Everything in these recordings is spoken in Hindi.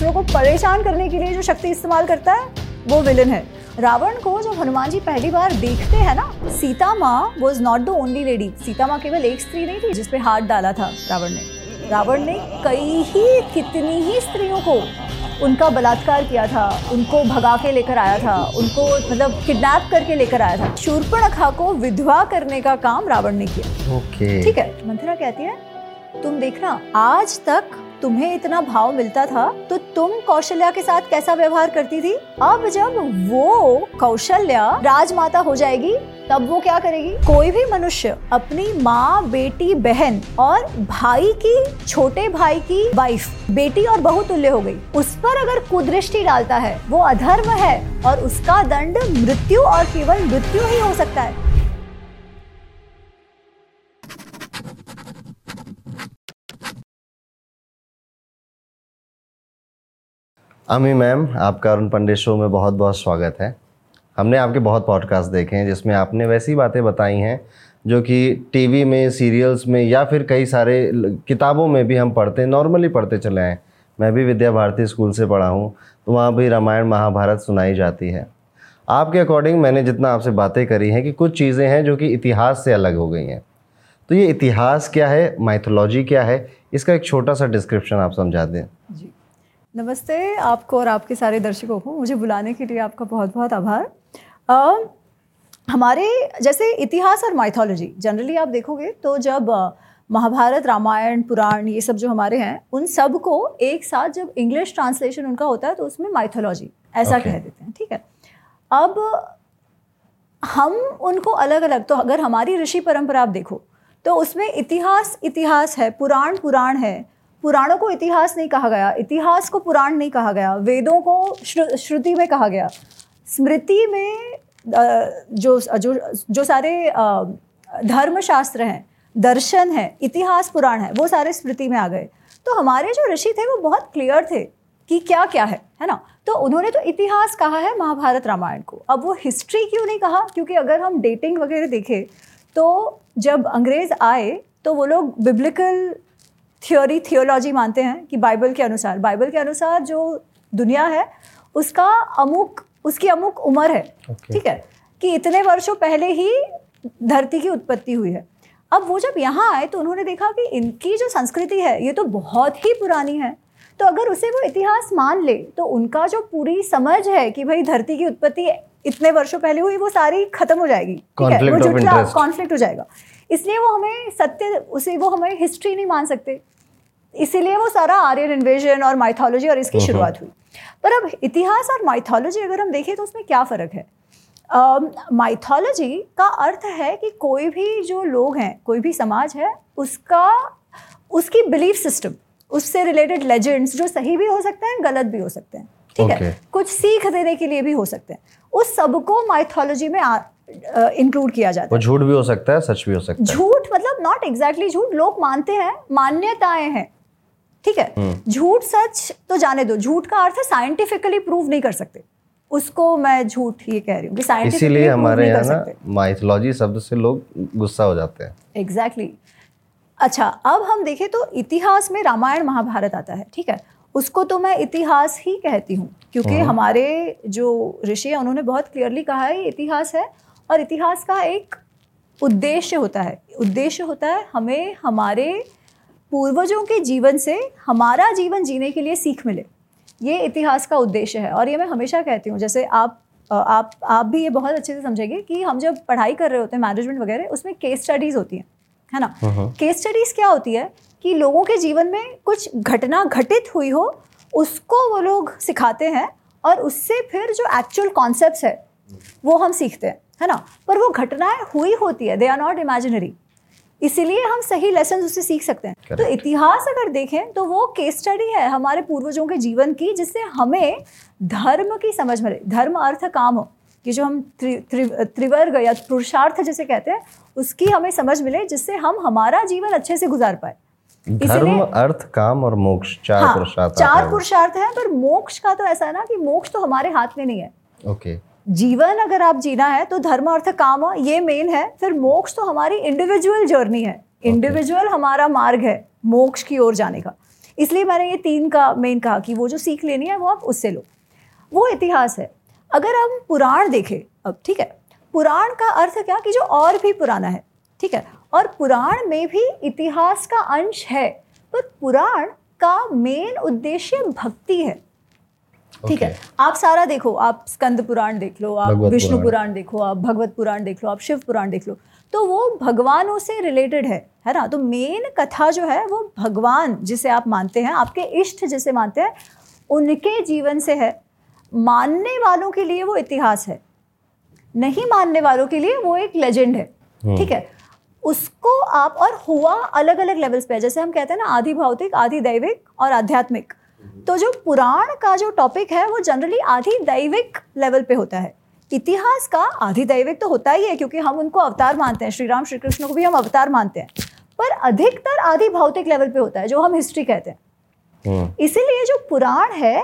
दूसरों को परेशान करने के लिए जो शक्ति इस्तेमाल करता है वो विलन है। रावण को जब हनुमान जी पहली बार देखते हैं ना सीता माँ was not the only lady Sita माँ केवल एक स्त्री नहीं थी जिसपे हाथ डाला था रावण ने। रावण ने कई ही कितनी ही स्त्रियों को उनका बलात्कार किया था उनको भगा के लेकर आया था उनको मतलब किडनैप करके लेकर आया था। शूर्पणखा को विधवा करने का काम रावण ने किया। ओके ठीक है मंथरा कहती है तुम देखना आज तक तुम्हें इतना भाव मिलता था तो तुम कौशल्या के साथ कैसा व्यवहार करती थी? अब जब वो कौशल्या राजमाता हो जाएगी, तब वो क्या करेगी? कोई भी मनुष्य अपनी माँ, बेटी, बहन और भाई की, छोटे भाई की वाइफ बेटी और बहु तुल्य हो गई। उस पर अगर कुदृष्टि डालता है, वो अधर्म है और उसका दंड मृत्यु और केवल मृत्यु ही हो सकता है। अमी मैम, आपका अरुण पंडित शो में बहुत बहुत स्वागत है। हमने आपके बहुत पॉडकास्ट देखे हैं, जिसमें आपने वैसी बातें बताई हैं, जो कि टीवी में सीरियल्स में, या फिर कई सारे किताबों में भी हम पढ़ते नॉर्मली पढ़ते चले हैं। मैं भी विद्या भारती स्कूल से पढ़ा हूँ तो वहाँ भी रामायण, महाभारत सुनाई जाती है। आपके अकॉर्डिंग मैंने जितना आपसे बातें करी हैं कि कुछ चीज़ें हैं जो कि इतिहास से अलग हो गई हैं। तो ये इतिहास क्या है माइथोलॉजी क्या है, इसका एक छोटा सा डिस्क्रिप्शन आप समझा दें। जी। नमस्ते आपको और आपके सारे दर्शकों को। मुझे बुलाने के लिए आपका बहुत बहुत आभार। अ, हमारे जैसे इतिहास और माइथोलॉजी जनरली आप देखोगे तो जब महाभारत रामायण पुराण ये सब जो हमारे हैं उन सबको एक साथ जब इंग्लिश ट्रांसलेशन उनका होता है तो उसमें माइथोलॉजी ऐसा Okay. कह देते हैं ठीक है? अब हम उनको अलग अलग तो अगर हमारी ऋषि परंपरा आप देखो तो उसमें इतिहास इतिहास है पुराण पुराण है पुराणों को इतिहास नहीं कहा गया, इतिहास को पुराण नहीं कहा गया, वेदों को श्रु- श्रुति में कहा गया। स्मृति में जो जो जो सारे धर्मशास्त्र हैं, दर्शन है, इतिहास पुराण है, वो सारे स्मृति में आ गए। तो हमारे जो ऋषि थे, वो बहुत क्लियर थे कि क्या क्या है है ना? तो उन्होंने तो इतिहास कहा है महाभारत रामायण को, अब वो हिस्ट्री क्यों नहीं कहा? क्योंकि अगर हम डेटिंग वगैरह देखें तो जब अंग्रेज़ आए तो वो लोग बिब्लिकल थियोरी थियोलॉजी मानते हैं कि बाइबल के अनुसार। बाइबल के अनुसार जो दुनिया है उसका अमुक उसकी अमुक उम्र है। Okay. ठीक है? कि इतने वर्षों पहले ही धरती की उत्पत्ति हुई है। अब वो जब यहाँ आए तो उन्होंने देखा कि इनकी जो संस्कृति है ये तो बहुत ही पुरानी है। तो अगर उसे वो इतिहास मान ले तो उनका जो पूरी समझ है कि भाई धरती की उत्पत्ति इतने वर्षों पहले हुई वो सारी खत्म हो जाएगी। ठीक है? वो जुटला कॉन्फ्लिक्ट हो जाएगा। इसलिए वो हमें सत्य उसे वो हमें हिस्ट्री नहीं मान सकते। इसीलिए वो सारा आर्यन इन्वेजन और माइथोलॉजी और इसकी शुरुआत हुई। पर अब इतिहास और माइथोलॉजी अगर हम देखें तो उसमें क्या फ़र्क है? माइथोलॉजी uh, का अर्थ है कि कोई भी जो लोग हैं कोई भी समाज है उसका उसकी बिलीफ सिस्टम उससे रिलेटेड लेजेंड्स जो सही भी हो सकते हैं गलत भी हो सकते हैं। ठीक okay. है कुछ सीख देने के लिए भी हो सकते हैं। उस सबको माइथोलॉजी में इंक्लूड किया जाता है। वो झूठ भी हो सकता है सच भी हो सकता है। झूठ मतलब नॉट एग्जैक्टली झूठ लोग मानते हैं मान्यताएँ हैं ठीक है? झूठ सच तो जाने दो। झूठ का अर्थ है साइंटिफिकली प्रूव नहीं कर सकते। उसको मैं झूठ ही कह रही हूँ इसीलिए हमारे यहाँ ना माइथोलॉजी शब्द से लोग गुस्सा हो जाते हैं। Exactly exactly. अच्छा अब हम देखें तो इतिहास में रामायण महाभारत आता है ठीक है? उसको तो मैं इतिहास ही कहती हूँ क्योंकि हमारे जो ऋषि हैं उन्होंने बहुत क्लियरली कहा है इतिहास है और इतिहास का एक उद्देश्य होता है। उद्देश्य होता है हमें हमारे पूर्वजों के जीवन से हमारा जीवन जीने के लिए सीख मिले। ये इतिहास का उद्देश्य है और ये मैं हमेशा कहती हूँ जैसे आप आप आप भी ये बहुत अच्छे से समझेंगे कि हम जब पढ़ाई कर रहे होते हैं मैनेजमेंट वगैरह उसमें केस स्टडीज़ होती हैं है ना? केस स्टडीज़ क्या होती है कि लोगों के जीवन में कुछ घटना घटित हुई हो उसको वो लोग सिखाते हैं और उससे फिर जो एक्चुअल कॉन्सेप्ट है वो हम सीखते हैं। है ना? पर वो घटनाएँ हुई होती है दे आर नॉट इमेजिनरी इसीलिए हम सही लेसन उससे सीख सकते हैं। Correct. तो इतिहास अगर देखें तो वो केस स्टडी है हमारे पूर्वजों के जीवन की जिससे हमें धर्म की समझ मिले धर्म अर्थ काम हो कि जो हम त्रि, त्रि, त्रिवर्ग या पुरुषार्थ जिसे कहते हैं उसकी हमें समझ मिले जिससे हम हमारा जीवन अच्छे से गुजार पाए। धर्म अर्थ काम और मोक्ष चार हाँ पुरुषार्थ चार पुरुषार्थ है पर मोक्ष का तो ऐसा है ना कि मोक्ष तो हमारे हाथ में नहीं है। ओके जीवन अगर आप जीना है तो धर्म अर्थ काम ये मेन है। फिर मोक्ष तो हमारी इंडिविजुअल जर्नी है। Individual okay. हमारा मार्ग है मोक्ष की ओर जाने का। इसलिए मैंने ये तीन का मेन कहा कि वो जो सीख लेनी है वो आप उससे लो। वो इतिहास है। अगर हम पुराण देखें अब ठीक है पुराण का अर्थ क्या कि जो और भी पुराना है ठीक है? और पुराण में भी इतिहास का अंश है पर पुराण का मेन उद्देश्य भक्ति है। ठीक है। आप सारा देखो आप स्कंद पुराण देख लो आप विष्णु पुराण। देखो आप भगवत पुराण देख लो आप शिव पुराण देख लो तो वो भगवानों से रिलेटेड है है ना? तो मेन कथा जो है वो भगवान जिसे आप मानते हैं आपके इष्ट जिसे मानते हैं उनके जीवन से है। मानने वालों के लिए वो इतिहास है। नहीं मानने वालों के लिए वो एक लेजेंड है। हम्म। ठीक है? उसको आप और हुआ अलग अलग लेवल्स पे जैसे हम कहते हैं ना आधि भौतिक आधि दैविक और आध्यात्मिक। तो जो पुराण का जो टॉपिक है वो जनरली आधि दैविक लेवल पे होता है। इतिहास का आधि दैविक तो होता ही है क्योंकि हम उनको अवतार मानते हैं। श्री राम श्री कृष्ण को भी हम अवतार मानते हैं। पर अधिकतर आधि भौतिक लेवल पे होता है जो हम हिस्ट्री कहते हैं। हम्म। इसीलिए जो पुराण है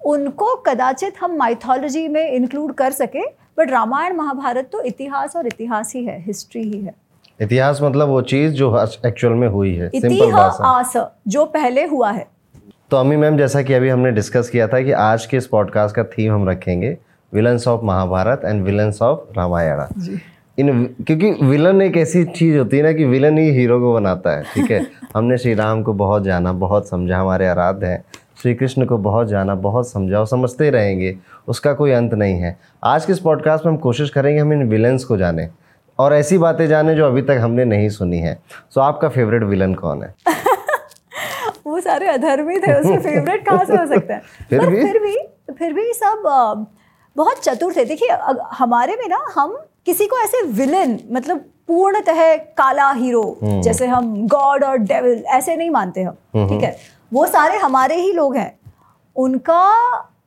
उनको कदाचित हम माइथोलॉजी में इंक्लूड कर सके बट रामायण महाभारत तो इतिहास और इतिहास ही है हिस्ट्री ही है। इतिहास मतलब वो चीज़ जो एक्चुअल में हुई है इतिहास जो पहले हुआ है। तो अम्मी मैम जैसा कि अभी हमने डिस्कस किया था कि आज के इस पॉडकास्ट का थीम हम रखेंगे villains of Mahabharata and villains of Ramayana इन क्योंकि विलन एक ऐसी चीज़ होती है ना कि विलन ही हीरो को बनाता है ठीक है? हमने श्री राम को बहुत जाना बहुत समझा हमारे आराध्य हैं। श्री कृष्ण को बहुत जाना बहुत समझा और समझते रहेंगे उसका कोई अंत नहीं है। आज के इस पॉडकास्ट में हम कोशिश करेंगे हम इन विलन्स को जाने और ऐसी बातें जाने जो अभी तक हमने नहीं सुनी है। सो so, आपका फेवरेट विलन कौन है? सारे अधर्मी थे उसके फेवरेट कहाँ से हो सकता है? फिर भी? फिर भी फिर भी सब बहुत चतुर थे। देखिए हमारे में ना हम किसी को ऐसे विलन मतलब पूर्णतः काला हीरो हम्म। जैसे हम गॉड और डेविल ऐसे नहीं मानते हम हम्म, ठीक है? हम्म। वो सारे हमारे ही लोग हैं। उनका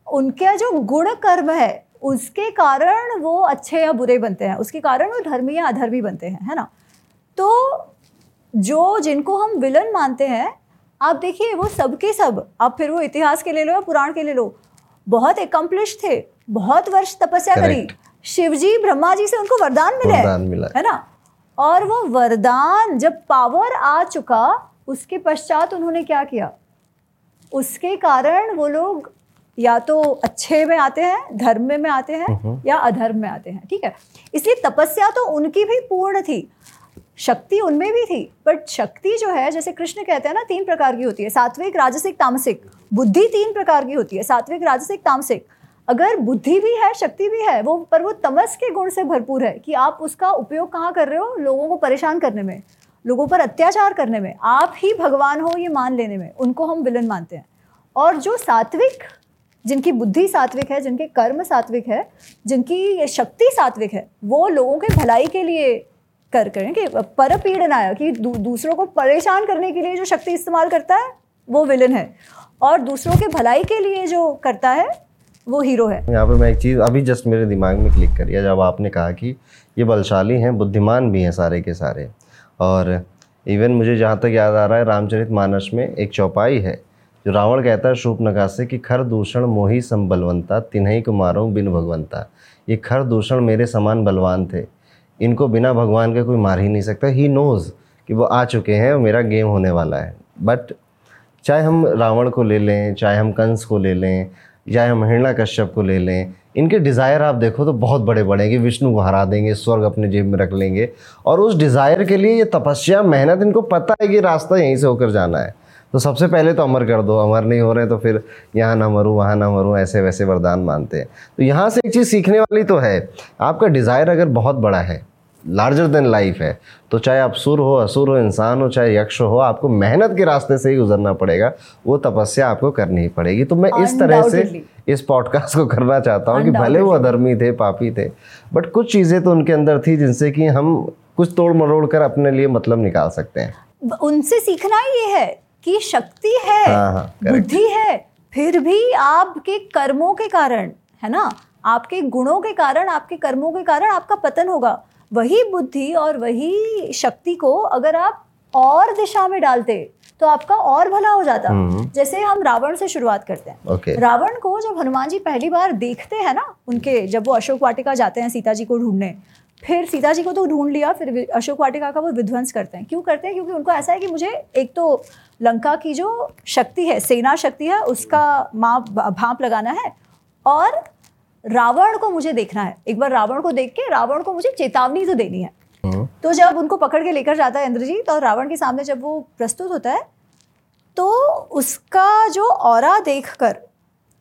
उनका जो गुण कर्म है उसके कारण वो अच्छे या बुरे बनते हैं। उसके कारण वो धर्मी या अधर्मी बनते हैं है ना? तो जो जिनको हम विलन मानते हैं आप देखिए वो सबके सब आप फिर वो इतिहास के ले लो या पुराण के ले लो बहुत एकम्प्लिश थे बहुत वर्ष तपस्या करी। शिवजी ब्रह्मा जी से उनको वरदान मिले वरदान मिला है। ना? और वो वरदान जब पावर आ चुका उसके पश्चात उन्होंने क्या किया? उसके कारण वो लोग या तो अच्छे में आते हैं धर्म में आते हैं या अधर्म में आते हैं ठीक है? इसलिए तपस्या तो उनकी भी पूर्ण थी शक्ति उनमें भी थी बट शक्ति जो है, जैसे कृष्ण कहते हैं ना, तीन प्रकार की होती है, सात्विक, राजसिक, तामसिक। बुद्धि तीन प्रकार की होती है, सात्विक, राजसिक, तामसिक। अगर बुद्धि भी है, शक्ति भी है, वो, पर वो तमस के गुण से भरपूर है कि आप उसका उपयोग कहाँ कर रहे हो? लोगों को परेशान करने में, लोगों पर अत्याचार करने में। आप ही भगवान हो ये मान लेने में, उनको हम विलन मानते हैं। और जो सात्विक, जिनकी बुद्धि सात्विक है, जिनके कर्म सात्विक है, जिनकी शक्ति सात्विक है, वो लोगों के भलाई के लिए कर करें कि पर पीड़नाया कि दू, दूसरों को परेशान करने के लिए जो शक्ति इस्तेमाल करता है वो विलन है। और दूसरों के भलाई के लिए जो करता है वो हीरो है। यहाँ पे मैं एक चीज़ अभी जस्ट मेरे दिमाग में क्लिक करिए जब आपने कहा कि ये बलशाली हैं बुद्धिमान भी हैं सारे के सारे। और इवन मुझे जहाँ तक याद आ रहा है रामचरित मानस में एक चौपाई है जो रावण कहता है शूप नका से कि खर दूषण मोही सम बलवंता तिन्ही को मारो बिन भगवंता। ये खर दूषण मेरे समान बलवान थे। इनको बिना भगवान के कोई मार ही नहीं सकता। ही नोज़ कि वो आ चुके हैं मेरा गेम होने वाला है। बट चाहे हम रावण को ले लें, चाहे हम कंस को ले लें, चाहे हम हिरणा कश्यप को ले लें, इनके डिज़ायर आप देखो तो बहुत बड़े बड़े हैं कि विष्णु को हरा देंगे, स्वर्ग अपने जेब में रख लेंगे। और उस डिज़ायर के लिए ये तपस्या, मेहनत, इनको पता है कि रास्ता यहीं से होकर जाना है। तो सबसे पहले तो अमर कर दो अमर नहीं हो रहे तो फिर यहाँ ना मरूँ वहाँ ना मरूँ ऐसे वैसे वरदान मानते हैं। तो यहाँ से एक चीज़ सीखने वाली तो है आपका डिज़ायर अगर बहुत बड़ा है लार्जर देन लाइफ है तो चाहे आप सुर हो असुर हो इंसान हो चाहे यक्ष हो आपको मेहनत के रास्ते से ही गुजरना पड़ेगा वो तपस्या आपको करनी ही पड़ेगी। तो मैं इस तरह से इस पॉडकास्ट को करना चाहता हूँ कि भले वो अधर्मी थे पापी थे बट कुछ चीज़ें तो उनके अंदर थी जिनसे कि हम कुछ तोड़ मरोड़ कर अपने लिए मतलब निकाल सकते हैं। उनसे सीखना ये है। कि शक्ति है हाँ, हाँ, बुद्धि है फिर भी आपके कर्मों के कारण है ना? आपके गुणों के कारण आपके कर्मों के कारण आपका पतन होगा। वही बुद्धि और वही शक्ति को अगर आप और दिशा में डालते तो आपका और भला हो जाता। हम्म। जैसे हम रावण से शुरुआत करते हैं। okay. रावण को जब हनुमान जी पहली बार देखते हैं ना उनके जब वो अशोक वाटिका जाते हैं सीता जी को ढूँढने फिर सीता जी को तो ढूंढ लिया फिर अशोक वाटिका का वो विध्वंस करते हैं। क्यों करते हैं? क्योंकि उनको ऐसा है कि मुझे एक तो लंका की जो शक्ति है सेना शक्ति है उसका माप भाप लगाना है और रावण को मुझे देखना है। एक बार रावण को देख के रावण को मुझे चेतावनी तो देनी है। हम्म, तो जब उनको पकड़ के लेकर जाता है इंद्रजीत और रावण के सामने जब वो प्रस्तुत होता है तो उसका जो औरा देखकर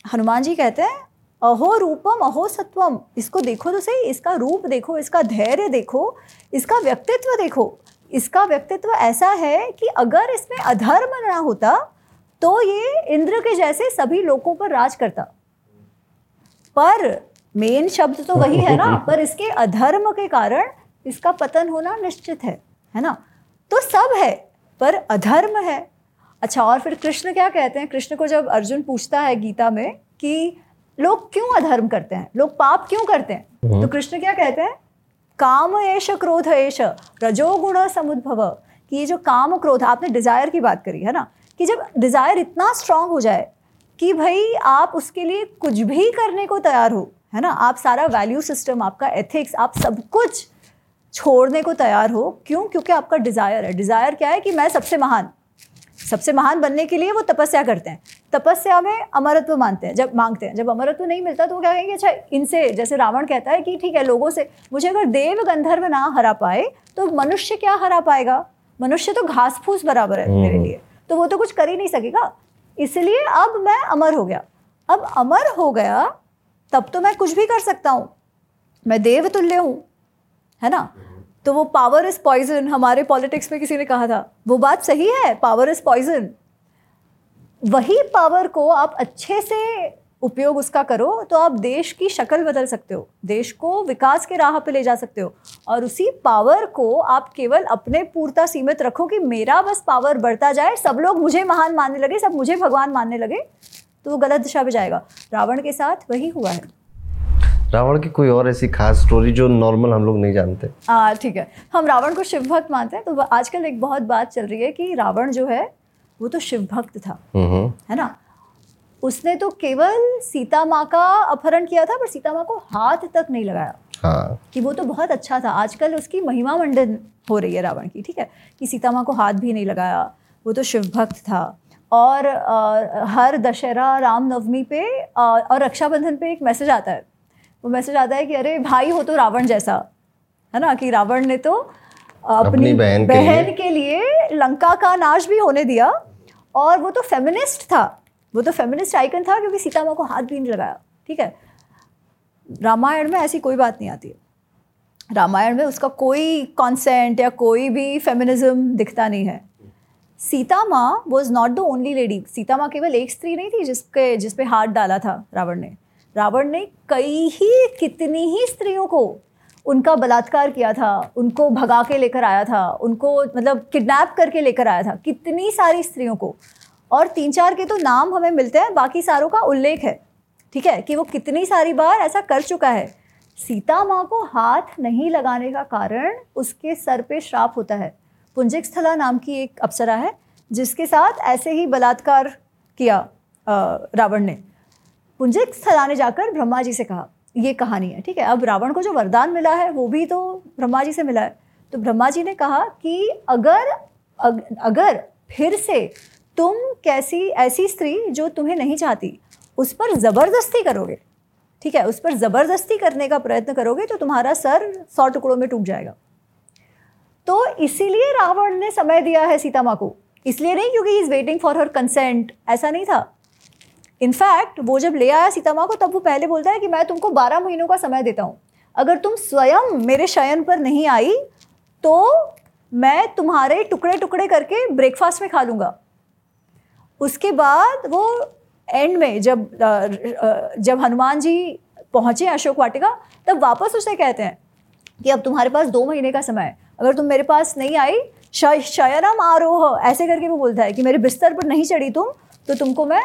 हनुमान जी कहते हैं अहो रूपम अहो सत्वम इसको देखो तो सही इसका रूप देखो इसका धैर्य देखो इसका व्यक्तित्व देखो। इसका व्यक्तित्व ऐसा है कि अगर इसमें अधर्म ना होता तो ये इंद्र के जैसे सभी लोगों पर राज करता। पर मेन शब्द तो वही है ना पर इसके अधर्म के कारण इसका पतन होना निश्चित है है ना? तो सब है पर अधर्म है। अच्छा और फिर कृष्ण क्या कहते हैं? कृष्ण को जब अर्जुन पूछता है गीता में कि लोग क्यों अधर्म करते हैं? लोग पाप क्यों करते हैं? तो कृष्ण क्या कहते हैं? काम एश क्रोध एश रजोगुण समुद्भव। कि ये जो काम क्रोध, आपने डिज़ायर की बात करी, है ना? कि जब डिज़ायर इतना स्ट्रांग हो जाए कि भाई आप उसके लिए कुछ भी करने को तैयार हो, है ना? आप सारा वैल्यू सिस्टम आपका एथिक्स आप सब कुछ छोड़ने को तैयार हो, क्यों? क्योंकि आपका डिज़ायर है। डिज़ायर क्या है कि मैं सबसे महान सबसे महान बनने के लिए वो तपस्या करते हैं। तपस्या में अमरत्व मानते हैं। जब मांगते हैं। जब अमरत्व नहीं मिलता तो वो क्या कहेंगे अच्छा इनसे जैसे रावण कहता है कि ठीक है लोगों से मुझे अगर देव गंधर्व ना हरा पाए तो मनुष्य क्या हरा पाएगा? मनुष्य तो घास फूस बराबर है मेरे लिए। तो वो तो कुछ कर ही नहीं सकेगा। इसलिए अब मैं अमर हो गया। अब अमर हो गया तब तो मैं कुछ भी कर सकता हूँ। मैं देव तुल्य हूँ। है ना? तो वो पावर इज़ पॉइजन हमारे पॉलिटिक्स में किसी ने कहा था, वो बात सही है पावर इज़ पॉइजन वही पावर को आप अच्छे से उपयोग उसका करो तो आप देश की शक्ल बदल सकते हो, देश को विकास के राह पे ले जा सकते हो, और उसी पावर को आप केवल अपने पूर्ता सीमित रखो कि मेरा बस पावर बढ़ता जाए, सब लोग मुझे महान मानने लगे, सब मुझे भगवान मानने लगे तो वो गलत दिशा पे जाएगा। रावण के साथ वही हुआ है। रावण की कोई और ऐसी खास स्टोरी जो नॉर्मल हम लोग नहीं जानते। ठीक है। हम रावण को शिव भक्त मानते हैं तो आजकल एक बहुत बात चल रही है कि रावण जो है वो तो शिव भक्त था। है ना? उसने तो केवल सीता माँ का अपहरण किया था पर सीता माँ को हाथ तक नहीं लगाया। हाँ। कि वो तो बहुत अच्छा था। आजकल उसकी महिमा मंडन हो रही है रावण की ठीक है? कि सीता माँ को हाथ भी नहीं लगाया वो तो शिव भक्त था। और अ, हर दशहरा रामनवमी पे अ, और रक्षाबंधन पे एक मैसेज आता है वो मैसेज आता है कि अरे भाई हो तो रावण जैसा। है ना? कि रावण ने तो अपनी, बहन के बहन के लिए लंका का नाश भी होने दिया। और वो तो फेमिनिस्ट था। वो तो फेमिनिस्ट आइकन था क्योंकि सीता माँ को हाथ भी नहीं लगाया। ठीक है? रामायण में ऐसी कोई बात नहीं आती। है रामायण में उसका कोई कॉन्सेंट या कोई भी फेमिनिज्म दिखता नहीं है। सीता माँ was not the only lady Sita माँ केवल एक स्त्री नहीं थी जिसके जिस पे हाथ डाला था रावण ने। रावण ने कई ही, कितनी ही स्त्रियों को उनका बलात्कार किया था, उनको भगा के लेकर आया था, उनको मतलब किडनैप करके लेकर आया था, कितनी सारी स्त्रियों को। और तीन चार के तो नाम हमें मिलते हैं, बाकी सारों का उल्लेख है, ठीक है, कि वो कितनी सारी बार ऐसा कर चुका है। सीता माँ को हाथ नहीं लगाने का कारण उसके सर पे श्राप होता है। पुंजिक स्थला नाम की एक अप्सरा है, जिसके साथ ऐसे ही बलात्कार किया रावण ने। पुंजिक स्थला ने जाकर ब्रह्मा जी से कहा ये कहानी है ठीक है? अब रावण को जो वरदान मिला है वो भी तो ब्रह्मा जी से मिला है। तो ब्रह्मा जी ने कहा कि अगर अग, अगर फिर से तुम कैसी ऐसी स्त्री जो तुम्हें नहीं चाहती उस पर ज़बरदस्ती करोगे ठीक है? उस पर ज़बरदस्ती करने का प्रयत्न करोगे तो तुम्हारा सर सौ टुकड़ों में टूट जाएगा। तो इसीलिए रावण ने समय दिया है सीता माँ को। इसलिए नहीं क्योंकि is waiting for her consent ऐसा नहीं था। इनफैक्ट वो जब ले आया सीता माँ को, तब वो पहले बोलता है कि मैं तुमको बारह महीनों का समय देता हूँ। अगर तुम स्वयं मेरे शयन पर नहीं आई तो मैं तुम्हारे टुकड़े टुकड़े करके ब्रेकफास्ट में खा लूँगा। उसके बाद वो एंड में जब जब हनुमान जी पहुँचे अशोक वाटिका, तब वापस उसे कहते हैं कि अब तुम्हारे पास दो महीने का समय है। अगर तुम मेरे पास नहीं आई, शय- शयनम आरोह, ऐसे करके वो बोलता है कि मेरे बिस्तर पर नहीं चढ़ी तुम तो तुमको मैं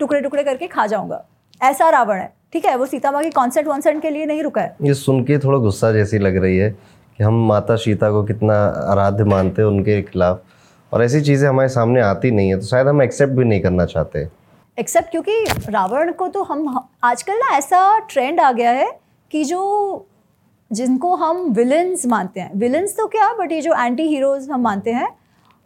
टुकड़े टुकड़े करके खा जाऊँगा। ऐसा रावण है ठीक है? वो सीता माँ की कॉन्सेंट वॉन्सेंट के लिए नहीं रुका है। ये सुन के थोड़ा गुस्सा जैसी लग रही है कि हम माता सीता को कितना आराध्य मानते हैं उनके खिलाफ और ऐसी चीज़ें हमारे सामने आती नहीं है तो शायद हम एक्सेप्ट भी नहीं करना चाहते। एक्सेप्ट क्योंकि रावण को तो हम आजकल ना ऐसा ट्रेंड आ गया है कि जो जिनको हम विलन्स मानते हैं। विलन्स तो क्या? बट ये जो एंटी हीरोज हम मानते हैं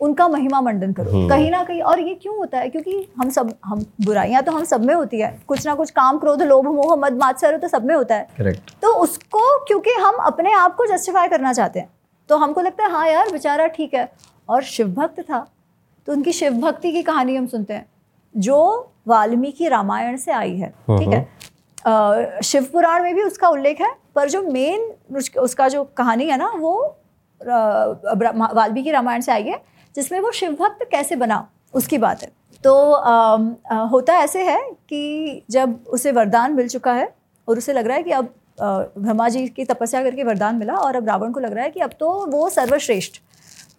उनका महिमा मंडन करो। हम्म। कहीं ना कहीं और ये क्यों होता है? क्योंकि हम सब हम बुराइयाँ तो हम सब में होती है। कुछ ना कुछ काम क्रोध लोभ मोह मद मात्सर्य तो सब में होता है। करेक्ट तो उसको क्योंकि हम अपने आप को जस्टिफाई करना चाहते हैं तो हमको लगता है हाँ यार बेचारा ठीक है। और शिव भक्त था तो उनकी शिव भक्ति की कहानी हम सुनते हैं जो वाल्मीकि रामायण से आई है। ठीक है? अ, शिव पुराण में भी उसका उल्लेख है पर जो मेन उसका जो कहानी है ना वो वाल्मीकि रामायण से आई है। जिसमें वो शिव भक्त कैसे बना उसकी बात है। तो अम, अ, होता ऐसे है कि जब उसे वरदान मिल चुका है और उसे लग रहा है कि अब ब्रह्मा जी की तपस्या करके वरदान मिला और अब रावण को लग रहा है कि अब तो वो सर्वश्रेष्ठ।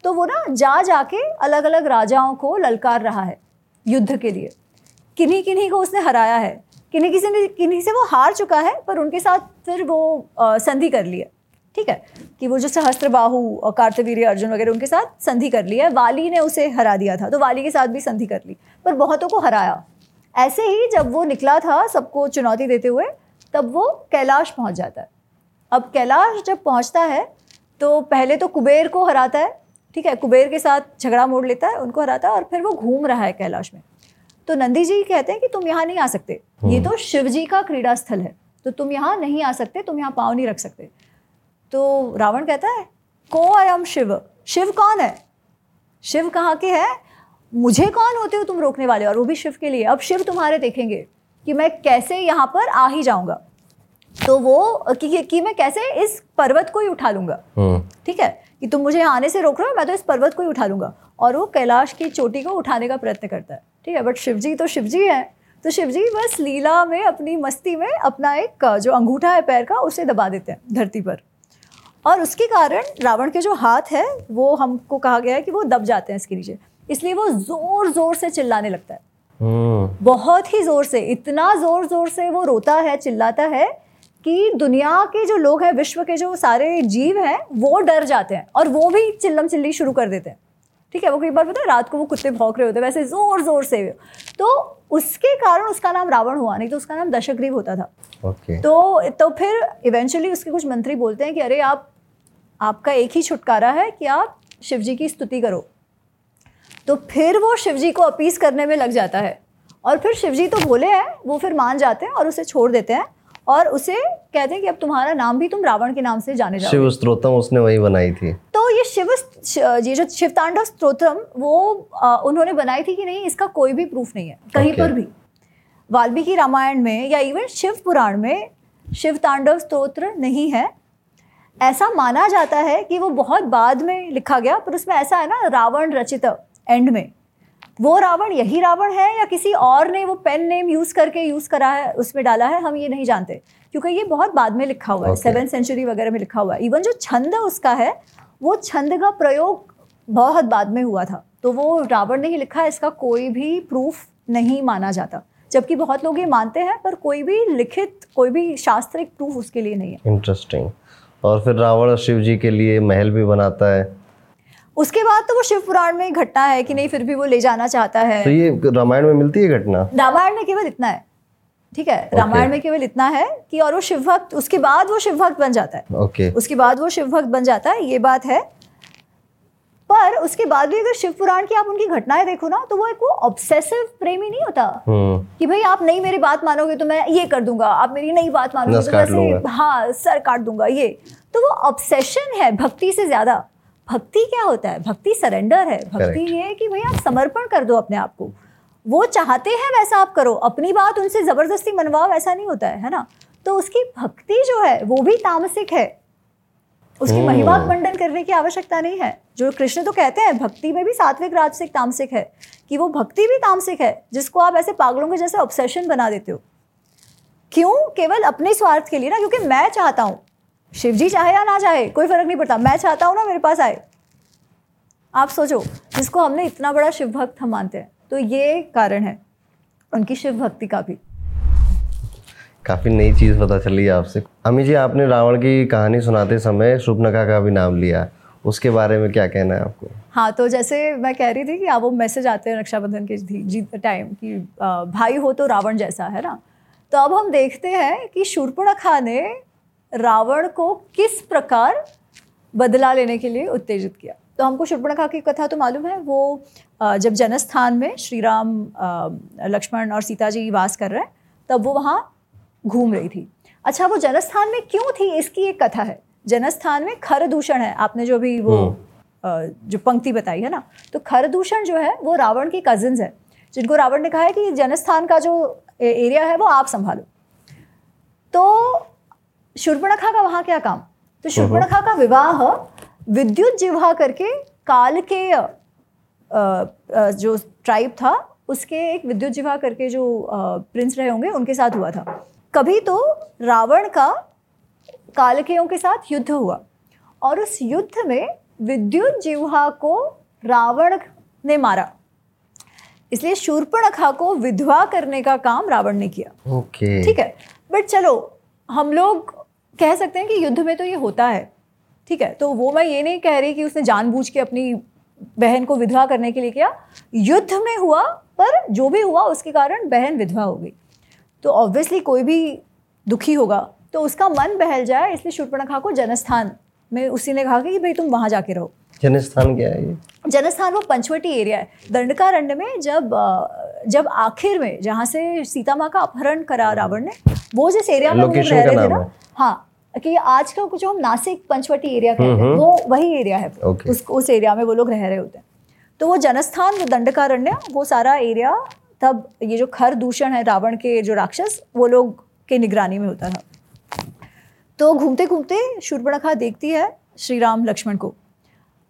तो वो ना जा जाके अलग अलग राजाओं को ललकार रहा है युद्ध के लिए। किन्हीं किन्हीं को उसने हराया है किन्हीं किसी ने किन्हीं से वो हार चुका है पर उनके साथ फिर वो संधि कर ली है। ठीक है कि वो जो सहस्त्र बाहु और कार्तवीर्य अर्जुन वगैरह उनके साथ संधि कर ली है वाली ने उसे हरा दिया था तो वाली के साथ भी संधि कर ली पर बहुतों को हराया। ऐसे ही जब वो निकला था सबको चुनौती देते हुए तब वो कैलाश पहुँच जाता है। अब कैलाश जब पहुँचता है तो पहले तो कुबेर को हराता है ठीक है कुबेर के साथ झगड़ा मोड़ लेता है उनको हराता है और फिर वो घूम रहा है कैलाश में। तो नंदी जी कहते हैं कि तुम यहाँ नहीं आ सकते ये तो शिव जी का क्रीड़ा स्थल है तो तुम यहाँ नहीं आ सकते तुम यहाँ पाँव नहीं रख सकते। तो रावण कहता है को अयम शिव? शिव कौन है? शिव कहाँ के है? मुझे कौन होते हो तुम रोकने वाले? और वो भी शिव के लिए। अब शिव तुम्हारे देखेंगे कि मैं कैसे यहाँ पर आ ही जाऊँगा। तो वो कि, कि, मैं कैसे इस पर्वत को ही उठा लूँगा। हम्म ठीक है? कि तुम मुझे आने से रोक रहे हो मैं तो इस पर्वत को ही उठा लूँगा। और वो कैलाश की चोटी को उठाने का प्रयत्न करता है। ठीक है? बट शिवजी तो शिवजी है। तो शिवजी बस लीला में अपनी मस्ती में अपना एक जो अंगूठा है पैर का उसे दबा देते हैं धरती पर। और उसके कारण रावण के जो हाथ है वो हमको कहा गया है कि वो दब जाते हैं इसके नीचे। इसलिए वो ज़ोर ज़ोर से चिल्लाने लगता है। हम्म। बहुत ही ज़ोर से इतना ज़ोर ज़ोर से वो रोता है चिल्लाता है कि दुनिया के जो लोग हैं विश्व के जो सारे जीव हैं वो डर जाते हैं और वो भी चिल्लम चिल्ली शुरू कर देते हैं। ठीक है वो कई बार पता है रात को वो कुत्ते भौंक रहे होते हैं वैसे ज़ोर ज़ोर से। तो उसके कारण उसका नाम रावण हुआ नहीं तो उसका नाम दशग्रीव होता था। ओके। तो तो फिर इवेंचुअली उसके कुछ मंत्री बोलते हैं कि अरे आप आपका एक ही छुटकारा है कि आप शिव जी की स्तुति करो। तो फिर वो शिव जी को अपीस करने में लग जाता है। और फिर शिव जी तो बोले हैं वो फिर मान जाते हैं और उसे छोड़ देते हैं। और उसे कहते हैं कि अब तुम्हारा नाम भी तुम रावण के नाम से जाने जाओ शिव स्त्रोतम उसने वही बनाई थी। तो ये शिव ये जो शिवतांडव स्तोत्रम वो आ, उन्होंने बनाई थी कि नहीं इसका कोई भी प्रूफ नहीं है कहीं Okay. पर भी। वाल्मीकि रामायण में या इवन शिव पुराण में शिव तांडव स्तोत्र नहीं है। ऐसा माना जाता है कि वो बहुत बाद में लिखा गया पर उसमें ऐसा है ना रावण रचित एंड में। वो रावण यही रावण है या किसी और ने वो पेन नेम यूज़ करके यूज़ करा है उसमें डाला है हम ये नहीं जानते। क्योंकि ये बहुत बाद में लिखा हुआ है सेवन सेंचुरी वगैरह में लिखा हुआ है। इवन जो छंद उसका है वो छंद का प्रयोग बहुत बाद में हुआ था। तो वो रावण ने ही लिखा है इसका कोई भी प्रूफ नहीं माना जाता। जबकि बहुत लोग ये मानते हैं पर कोई भी लिखित कोई भी शास्त्रिक प्रूफ उसके लिए नहीं है। इंटरेस्टिंग और फिर रावण शिव जी के लिए महल भी बनाता है। उसके बाद तो वो शिव पुराण में घटना है कि नहीं फिर भी वो ले जाना चाहता है। तो ये रामायण में मिलती है घटना? रामायण में केवल इतना है ठीक है? रामायण में केवल इतना है कि और वो शिव भक्त उसके बाद वो शिव भक्त बन जाता है। ओके उसके बाद वो शिव भक्त बन जाता है ये बात है। पर उसके बाद भी अगर शिव पुराण की आप उनकी घटनाएँ देखो ना तो वो एक वो ऑब्सेसिव प्रेमी नहीं होता। हम्म। कि भाई आप नहीं मेरी बात मानोगे तो मैं ये कर दूँगा आप मेरी नहीं बात मानोगे तो लूँगा। हाँ। सर काट दूँगा ये। तो वो ऑब्सेशन है भक्ति से ज़्यादा। भक्ति क्या होता है? भक्ति सरेंडर है। भक्ति ये है कि भाई आप समर्पण कर दो अपने आप को। वो चाहते हैं वैसा आप करो। अपनी बात उनसे ज़बरदस्ती मनवाओ ऐसा नहीं होता है है ना? तो उसकी भक्ति जो है वो भी तामसिक है। उसकी। महिमा मंडन करने की आवश्यकता नहीं है। जो कृष्ण तो कहते हैं भक्ति में भी सात्विक राजसिक तामसिक है कि वो भक्ति भी तामसिक है जिसको आप ऐसे पागलों के जैसे ऑब्सेशन बना देते हो। क्यों? केवल अपने स्वार्थ के लिए ना क्योंकि मैं चाहता हूँ। शिव जी चाहे या ना चाहे कोई फ़र्क नहीं पड़ता। मैं चाहता हूँ ना मेरे पास आए। आप सोचो जिसको हमने इतना बड़ा शिव भक्त हम मानते हैं तो ये कारण है उनकी शिव भक्ति का भी। काफ़ी नई चीज़ पता चली आपसे। अमी जी आपने रावण की कहानी सुनाते समय शुभनखा का भी नाम लिया। उसके बारे में क्या कहना है आपको? हाँ तो जैसे मैं कह रही थी कि आप वो मैसेज आते हैं रक्षाबंधन के जी- जी टाइम कि भाई हो तो रावण जैसा है ना? तो अब हम देखते हैं कि शूर्पणखा ने रावण को किस प्रकार बदला लेने के लिए उत्तेजित किया? तो हमको शूर्पणखा की कथा तो मालूम है वो जब जनस्थान में श्री राम लक्ष्मण और सीता जी वास कर रहे हैं तब वो वहाँ घूम रही थी। अच्छा वो जनस्थान में क्यों थी? इसकी एक कथा है। जनस्थान में खर दूषण है। आपने जो भी वो हम्म। जो पंक्ति बताई है ना तो खर दूषण जो है वो रावण की कजिन्स है जिनको रावण ने कहा है कि जनस्थान का जो एरिया है वो आप संभालो। तो शूर्पणखा का वहाँ क्या काम? तो शूर्पणखा का विवाह विद्युत जिह्वा करके काल के जो ट्राइब था उसके एक विद्युत जिह्वा करके जो प्रिंस रहे होंगे उनके साथ हुआ था। कभी तो रावण का कालकेयों के साथ युद्ध हुआ। और उस युद्ध में विद्युत जिह्वा को रावण ने मारा। इसलिए शूर्पणखा को विधवा करने का काम रावण ने किया। ओके। okay. ठीक है? बट चलो हम लोग कह सकते हैं कि युद्ध में तो ये होता है ठीक है? तो वो मैं ये नहीं कह रही कि उसने जानबूझ के अपनी बहन को विधवा करने के लिए किया। युद्ध में हुआ पर जो भी हुआ उसके कारण बहन विधवा हो गई। तो ऑब्वियसली कोई भी दुखी होगा तो उसका मन बहल जाए इसलिए शूर्पणखा को जनस्थान में उसी ने कहा कि भाई तुम वहाँ जाके रहो। जनस्थान क्या है ये? जनस्थान वो पंचवटी एरिया है। दंडकारण्य में जब जब आखिर में जहाँ से सीता माँ का अपहरण करा रावण ने वो जिस एरिया में रह रहे थे ना हाँ कि आज का कुछ हम नासिक पंचवटी एरिया कहते हैं वो वही एरिया है। Okay. उस उस एरिया में वो लोग रह रहे होते हैं। तो वो जनस्थान वो दंडकारण्य वो सारा एरिया तब ये जो खर दूषण है रावण के जो राक्षस वो लोग के निगरानी में होता था। तो घूमते घूमते शूर्पणखा देखती है श्री राम लक्ष्मण को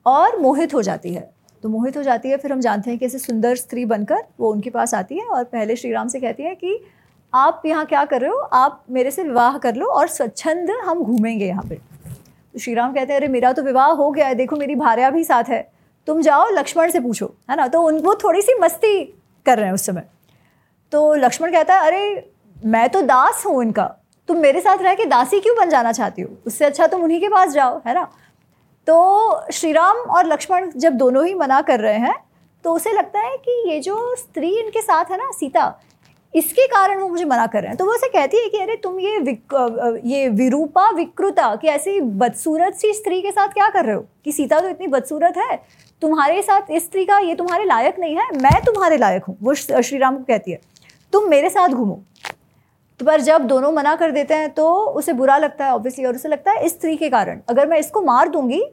और मोहित हो जाती है। तो मोहित हो जाती है फिर हम जानते हैं कि ऐसे सुंदर स्त्री बनकर वो उनके पास आती है और पहले श्री राम से कहती है कि आप यहाँ क्या कर रहे हो? आप मेरे से विवाह कर लो और स्वच्छंद हम घूमेंगे यहाँ पे। तो श्री राम कहते हैं, अरे, मेरा तो विवाह हो गया है। देखो, मेरी भार्या भी साथ है। तुम जाओ, लक्ष्मण से पूछो, है ना? तो उन वो थोड़ी सी मस्ती कर रहे हैं उस समय। तो लक्ष्मण कहता है, अरे, मैं तो दास हूँ इनका। तुम मेरे साथ रह के दासी क्यों बन जाना चाहती हो? उससे अच्छा तुम उन्हीं के पास जाओ, है ना? तो श्री राम और लक्ष्मण जब दोनों ही मना कर रहे हैं तो उसे लगता है कि ये जो स्त्री इनके साथ है ना, सीता इसके कारण वो मुझे मना कर रहे हैं। तो वो उसे कहती है कि अरे तुम ये विक, ये विरूपा विकृता कि ऐसी बदसूरत सी स्त्री के साथ क्या कर रहे हो? कि सीता तो इतनी बदसूरत है तुम्हारे साथ इस स्त्री का ये तुम्हारे लायक नहीं है मैं तुम्हारे लायक हूँ। वो श्री राम को कहती है तुम मेरे साथ घूमो। तो पर जब दोनों मना कर देते हैं तो उसे बुरा लगता है ऑब्वियसली और उसे लगता है इस स्त्री के कारण। अगर मैं इसको मार दूँगी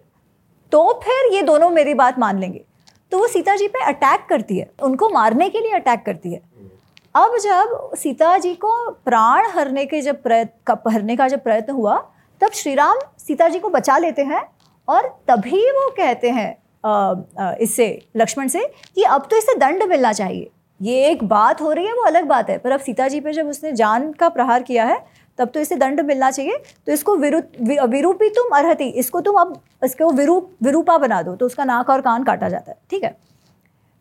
तो फिर ये दोनों मेरी बात मान लेंगे। तो वो सीता जी पे अटैक करती है। उनको मारने के लिए अटैक करती है। अब जब सीता जी को प्राण हरने के जब प्रयत्न हरने का जब प्रयत्न हुआ, तब श्री राम सीता जी को बचा लेते हैं और तभी वो कहते हैं इससे, लक्ष्मण से कि अब तो इसे दंड मिलना चाहिए। ये एक बात हो रही है, वो अलग बात है, पर अब सीता जी पे जब उसने जान का प्रहार किया है, तब तो इसे दंड मिलना चाहिए। तो इसको विरु विरूपी तुम अरहती, इसको तुम अब, इसको विरूप, विरूपा बना दो तो उसका नाक और कान काटा जाता है, ठीक है?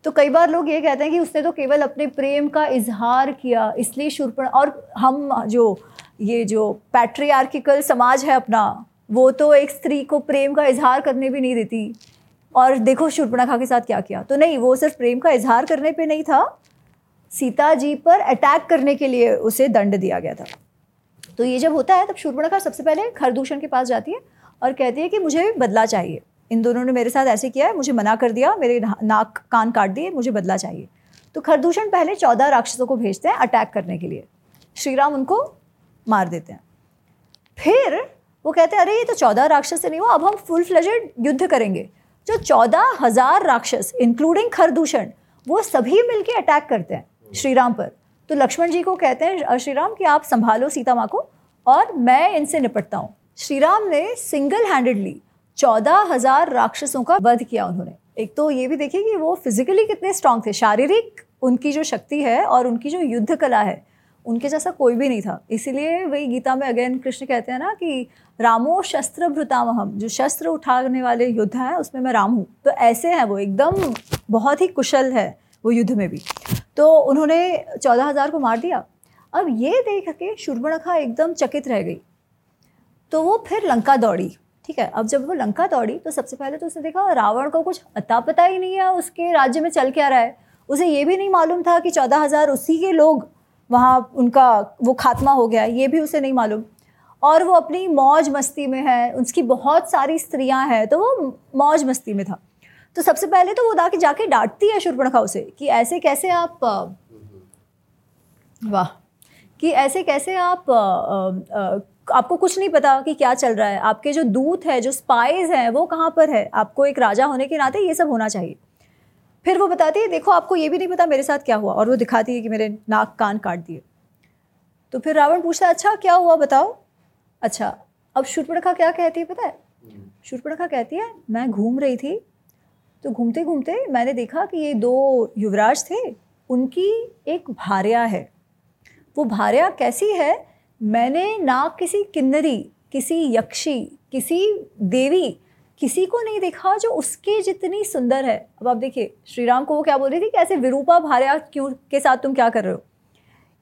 तो कई बार लोग ये कहते हैं कि उसने तो केवल अपने प्रेम का इजहार किया, इसलिए शूर्पण और हम जो, ये जो पैट्रियार्किकल समाज है अपना, वो तो एक स्त्री को प्रेम का इजहार करने भी नहीं देती। और देखो शूर्पणखा के साथ क्या किया। तो नहीं, वो सिर्फ़ प्रेम का इजहार करने पे नहीं था, सीता जी पर अटैक करने के लिए उसे दंड दिया गया था। तो ये जब होता है, तब शूर्पणखा सबसे पहले खरदूषण के पास जाती है और कहती है कि मुझे बदला चाहिए। इन दोनों ने मेरे साथ ऐसे किया है, मुझे मना कर दिया, मेरे नाक, कान काट दिए, मुझे बदला चाहिए। तो खरदूषण पहले चौदह राक्षसों को भेजते हैं अटैक करने के लिए। श्री राम उनको मार देते हैं। फिर वो कहते हैं, अरे, ये तो चौदह राक्षस से नहीं हुआ, अब हम फुल फ्लजेड युद्ध करेंगे। जो चौदह हज़ार राक्षस इंक्लूडिंग खरदूषण, वो सभी मिलके अटैक करते हैं श्री राम पर। तो लक्ष्मण जी को कहते हैं श्री राम कि आप संभालो सीता माँ को और मैं इनसे निपटता हूँ। श्री राम ने सिंगल हैंडेडली चौदह हज़ार राक्षसों का वध किया उन्होंने। एक तो ये भी देखिए कि वो फिजिकली कितने स्ट्रांग थे। शारीरिक उनकी जो शक्ति है और उनकी जो युद्ध कला है, उनके जैसा कोई भी नहीं था। इसीलिए वही गीता में अगेन कृष्ण कहते हैं ना कि रामो शस्त्र भ्रुतामहम जो शस्त्र उठाने वाले योद्धा हैं, उसमें मैं राम हूँ। तो ऐसे हैं वो, एकदम बहुत ही कुशल है वो युद्ध में भी। तो उन्होंने चौदह हज़ार को मार दिया। अब ये देख के शूर्पणखा एकदम चकित रह गई। तो वो फिर लंका दौड़ी। ठीक है? अब जब वो लंका दौड़ी तो सबसे पहले तो उसने देखा रावण को कुछ अता पता ही नहीं है उसके राज्य में चल क्या रहा है। उसे ये भी नहीं मालूम था कि चौदह हज़ार उसी के लोग वहाँ उनका वो खात्मा हो गया ये भी उसे नहीं मालूम। और वो अपनी मौज मस्ती में है उसकी बहुत सारी स्त्रियाँ हैं तो वो मौज मस्ती में था। तो सबसे पहले तो वो जाके जाके डांटती है शूर्पणखा उसे कि ऐसे कैसे आप वाह कि ऐसे कैसे आप आ, आ, आ, आपको कुछ नहीं पता कि क्या चल रहा है। आपके जो दूत है, जो स्पाइज हैं, वो कहाँ पर है? आपको एक राजा होने के नाते ये सब होना चाहिए। फिर वो बताती है, देखो, आपको ये भी नहीं पता मेरे साथ क्या हुआ। और वो दिखाती है कि मेरे नाक कान काट दिए। तो फिर रावण पूछता अच्छा क्या हुआ बताओ? अच्छा अब शूर्पणखा क्या कहती है पता है? शूर्पणखा कहती है, मैं घूम रही थी। तो घूमते घूमते मैंने देखा कि ये दो युवराज थे, उनकी एक भार्या है। वो भार्या कैसी है? मैंने ना किसी किन्नरी, किसी यक्षी, किसी देवी, किसी को नहीं देखा जो उसके जितनी सुंदर है। अब आप देखिए श्री राम को वो क्या बोल रही थी कि ऐसे विरूपा भार्या क्यों, के साथ तुम क्या कर रहे हो?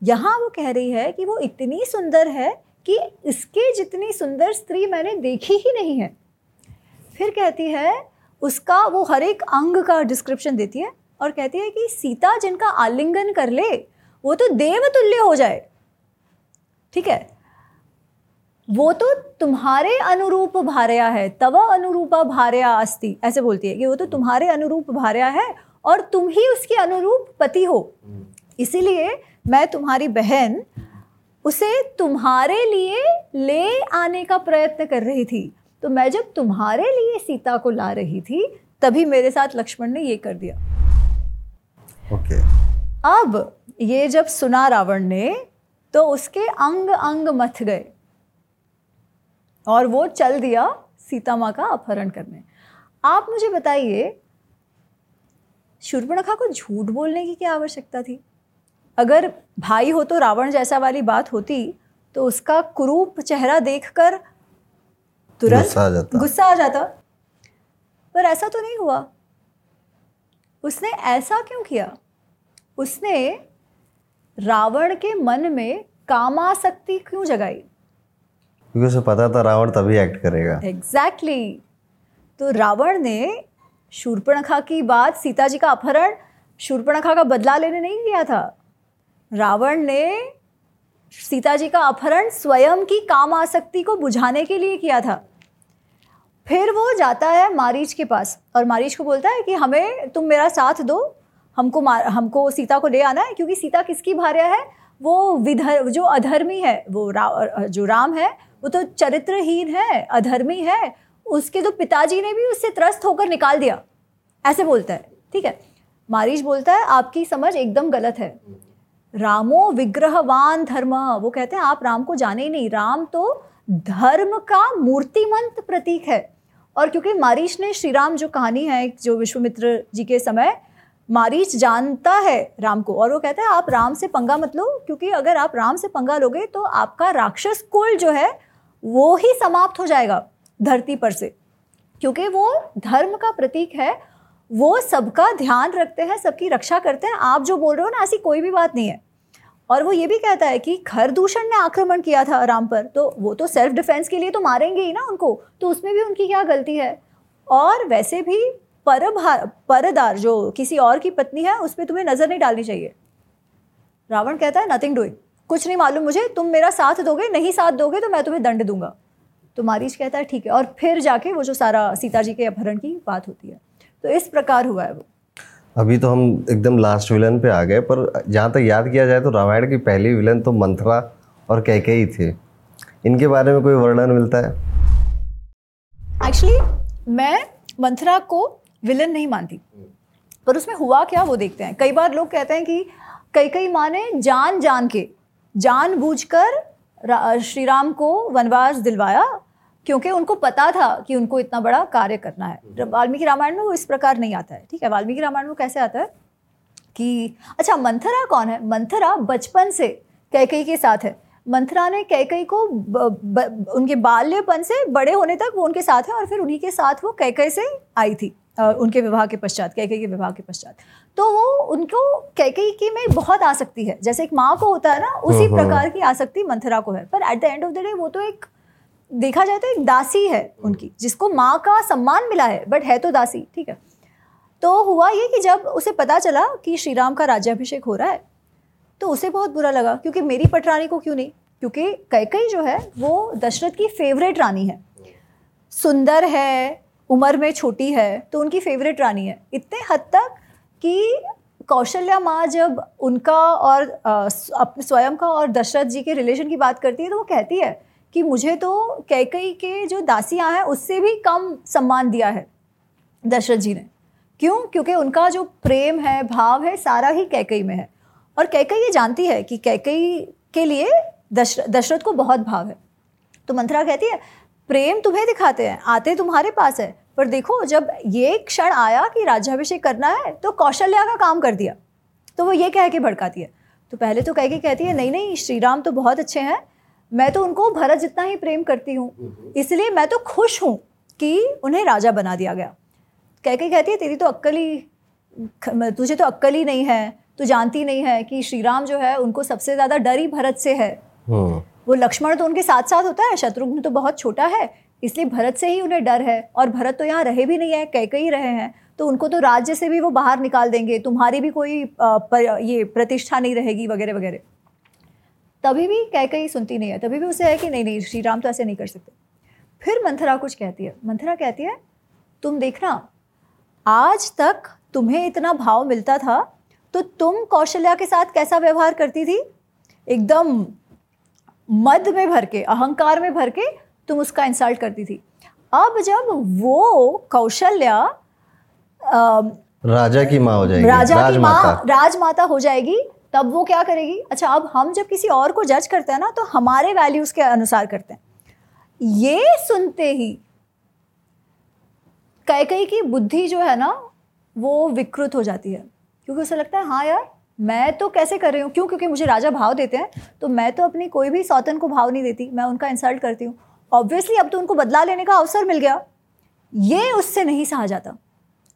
यहाँ वो कह रही है कि वो इतनी सुंदर है कि इसके जितनी सुंदर स्त्री मैंने देखी ही नहीं है। फिर कहती है, उसका वो हर एक अंग का डिस्क्रिप्शन देती है और कहती है कि सीता जिनका आलिंगन कर ले, वो तो देवतुल्य हो जाए। ठीक है? वो तो तुम्हारे अनुरूप भार्या है तव अनुरूपा भार्या अस्ति ऐसे बोलती है कि वो तो तुम्हारे अनुरूप भार्या है और तुम ही उसके अनुरूप पति हो। इसीलिए मैं तुम्हारी बहन उसे तुम्हारे लिए ले आने का प्रयत्न कर रही थी। तो मैं जब तुम्हारे लिए सीता को ला रही थी तभी मेरे साथ लक्ष्मण ने ये कर दिया। ओके। okay. अब ये जब सुना रावण ने तो उसके अंग अंग मथ गए। और वो चल दिया सीता माँ का अपहरण करने। आप मुझे बताइए शूर्पणखा को झूठ बोलने की क्या आवश्यकता थी? अगर भाई हो तो रावण जैसा वाली बात होती तो उसका कुरूप चेहरा देखकर तुरंत गुस्सा आ जाता। गुस्सा आ जाता। पर ऐसा तो नहीं हुआ। उसने ऐसा क्यों किया? उसने रावण के मन में कामासक्ति क्यों जगाई? क्योंकि उसे पता था रावण तभी एक्ट करेगा। Exactly exactly. तो रावण ने शूर्पणखा की बात सीता जी का अपहरण शूर्पणखा का बदला लेने नहीं किया था। रावण ने सीता जी का अपहरण स्वयं की काम आसक्ति को बुझाने के लिए किया था। फिर वो जाता है मारीच के पास और मारीच को बोलता है कि हमें तुम मेरा साथ दो हमको मार हमको सीता को ले आना है क्योंकि सीता किसकी भार्या है? वो विधर जो अधर्मी है वो रा, जो राम है वो तो चरित्रहीन है अधर्मी है। उसके तो पिताजी ने भी उससे त्रस्त होकर निकाल दिया। ऐसे बोलता है ठीक है? मारीच बोलता है आपकी समझ एकदम गलत है। रामो विग्रहवान धर्म वो कहते हैं आप राम को जाने ही नहीं। राम तो धर्म का मूर्तिमंत प्रतीक है। और क्योंकि मारीच ने श्री राम जो कहानी है जो विश्वमित्र जी के समय मारीच जानता है राम को। और वो कहता है, आप राम से पंगा मत लो, क्योंकि अगर आप राम से पंगा लोगे तो आपका राक्षस कुल जो है, वो ही समाप्त हो जाएगा धरती पर से। क्योंकि वो धर्म का प्रतीक है, वो सबका ध्यान रखते हैं, सबकी रक्षा करते हैं। आप जो बोल रहे हो ना, ऐसी कोई भी बात नहीं है। और वो ये भी कहता है कि खरदूषण ने आक्रमण किया था राम पर तो वो तो सेल्फ डिफेंस के लिए तो मारेंगे ही ना उनको तो उसमें भी उनकी क्या गलती है? और वैसे भी पर परदार जो किसी और की पत्नी है उस पर तुम्हें नज़र नहीं डालनी चाहिए। रावण कहता है नथिंग डूइंग कुछ नहीं मालूम मुझे तुम मेरा साथ दोगे नहीं साथ दोगे तो मैं तुम्हें दंड दूँगा। तो मारीच कहता है ठीक है। और फिर जाके वो जो सारा सीता जी के अपहरण की बात होती है। तो इस प्रकार हुआ है वो। अभी तो हम एकदम लास्ट विलन पे आ गए पर जहाँ तक याद किया जाए तो रामायण की पहली विलन तो मंथरा और कैके थे। इनके बारे में कोई वर्णन मिलता है? एक्चुअली मैं मंथरा को विलन नहीं मानती। पर उसमें हुआ क्या वो देखते हैं। कई बार लोग कहते हैं कि कई कई माँ ने जान जान के जान बूझ कर श्री राम को वनवास दिलवाया क्योंकि उनको पता था कि उनको इतना बड़ा कार्य करना है। वाल्मीकि रामायण में वो इस प्रकार नहीं आता है ठीक है? वाल्मीकि रामायण में कैसे आता है कि अच्छा मंथरा कौन है? मंथरा बचपन से कैकई के साथ है। मंथरा ने कैकई को ब, ब, उनके बाल्यपन से बड़े होने तक वो उनके साथ है और फिर उन्हीं के साथ वो कैकई से आई थी। उनके विवाह के पश्चात कैकई के विवाह के पश्चात। तो वो उनको कैकई की में बहुत आसक्ति है। जैसे एक माँ को होता है ना उसी। प्रकार की आसक्ति मंथरा को है। पर at the end of the day वो तो एक देखा जाए तो एक दासी है उनकी जिसको माँ का सम्मान मिला है बट है तो दासी ठीक है। तो हुआ ये कि जब उसे पता चला कि श्री राम का राज्याभिषेक हो रहा है तो उसे बहुत बुरा लगा क्योंकि मेरी पटरानी को क्यों नहीं? क्योंकि कैकई जो है वो दशरथ की फेवरेट रानी है। सुंदर है उम्र में छोटी है तो उनकी फेवरेट रानी है। इतने हद तक कि कौशल्या माँ जब उनका और अपने स्वयं का और दशरथ जी के रिलेशन की बात करती है तो वो कहती है कि मुझे तो कैकई के जो दासियाँ हैं, उससे भी कम सम्मान दिया है दशरथ जी ने। क्यों? क्योंकि उनका जो प्रेम है, भाव है, सारा ही कैकई में है। और कैकई ये जानती है कि कैकई के लिए दशरथ दशरथ को बहुत भाव है। तो मंथरा कहती है, प्रेम तुम्हें दिखाते हैं, आते तुम्हारे पास है पर देखो जब ये क्षण आया कि राज्याभिषेक करना है तो कौशल्या का काम कर दिया। तो वो ये कह के भड़काती है। तो पहले तो कह के कहती है नहीं नहीं श्री राम तो बहुत अच्छे हैं। मैं तो उनको भरत जितना ही प्रेम करती हूँ। इसलिए मैं तो खुश हूँ कि उन्हें राजा बना दिया गया। कह के कहती है तेरी तो अक्ल ही तुझे तो अक्ल ही नहीं है। तू जानती नहीं है कि श्री राम जो है उनको सबसे ज़्यादा डर ही भरत से है। हाँ। वो लक्ष्मण तो उनके साथ साथ होता है शत्रुघ्न तो बहुत छोटा है। इसलिए भरत से ही उन्हें डर है। और भरत तो यहाँ रहे भी नहीं है कह ही रहे हैं। तो उनको तो राज्य से भी वो बाहर निकाल देंगे। तुम्हारी भी कोई ये प्रतिष्ठा नहीं रहेगी वगैरह वगैरह। तभी भी कह कहीं सुनती नहीं है। तभी भी उसे है कि नहीं नहीं, श्री राम तो ऐसे नहीं कर सकते। फिर मंथरा कुछ कहती है। मंथरा कहती है, तुम देखना, आज तक तुम्हें इतना भाव मिलता था तो तुम कौशल्या के साथ कैसा व्यवहार करती थी? एकदम मद में भर के, अहंकार में भर के तुम उसका इंसल्ट करती थी। अब जब वो कौशल्या राजा की माँ हो जाएगी राजा राज की माँ राजमाता। हो जाएगी तब वो क्या करेगी? अच्छा अब हम जब किसी और को जज करते हैं ना तो हमारे वैल्यूज़ के अनुसार करते हैं। ये सुनते ही कई कई की बुद्धि जो है ना वो विकृत हो जाती है। क्योंकि उसे लगता है हाँ यार मैं तो कैसे कर रही हूँ? क्यों? क्योंकि मुझे राजा भाव देते हैं तो मैं तो अपनी कोई भी सौतन को भाव नहीं देती मैं उनका इंसल्ट करती हूँ। ऑब्वियसली अब तो उनको बदला लेने का अवसर मिल गया। ये उससे नहीं सहा जाता।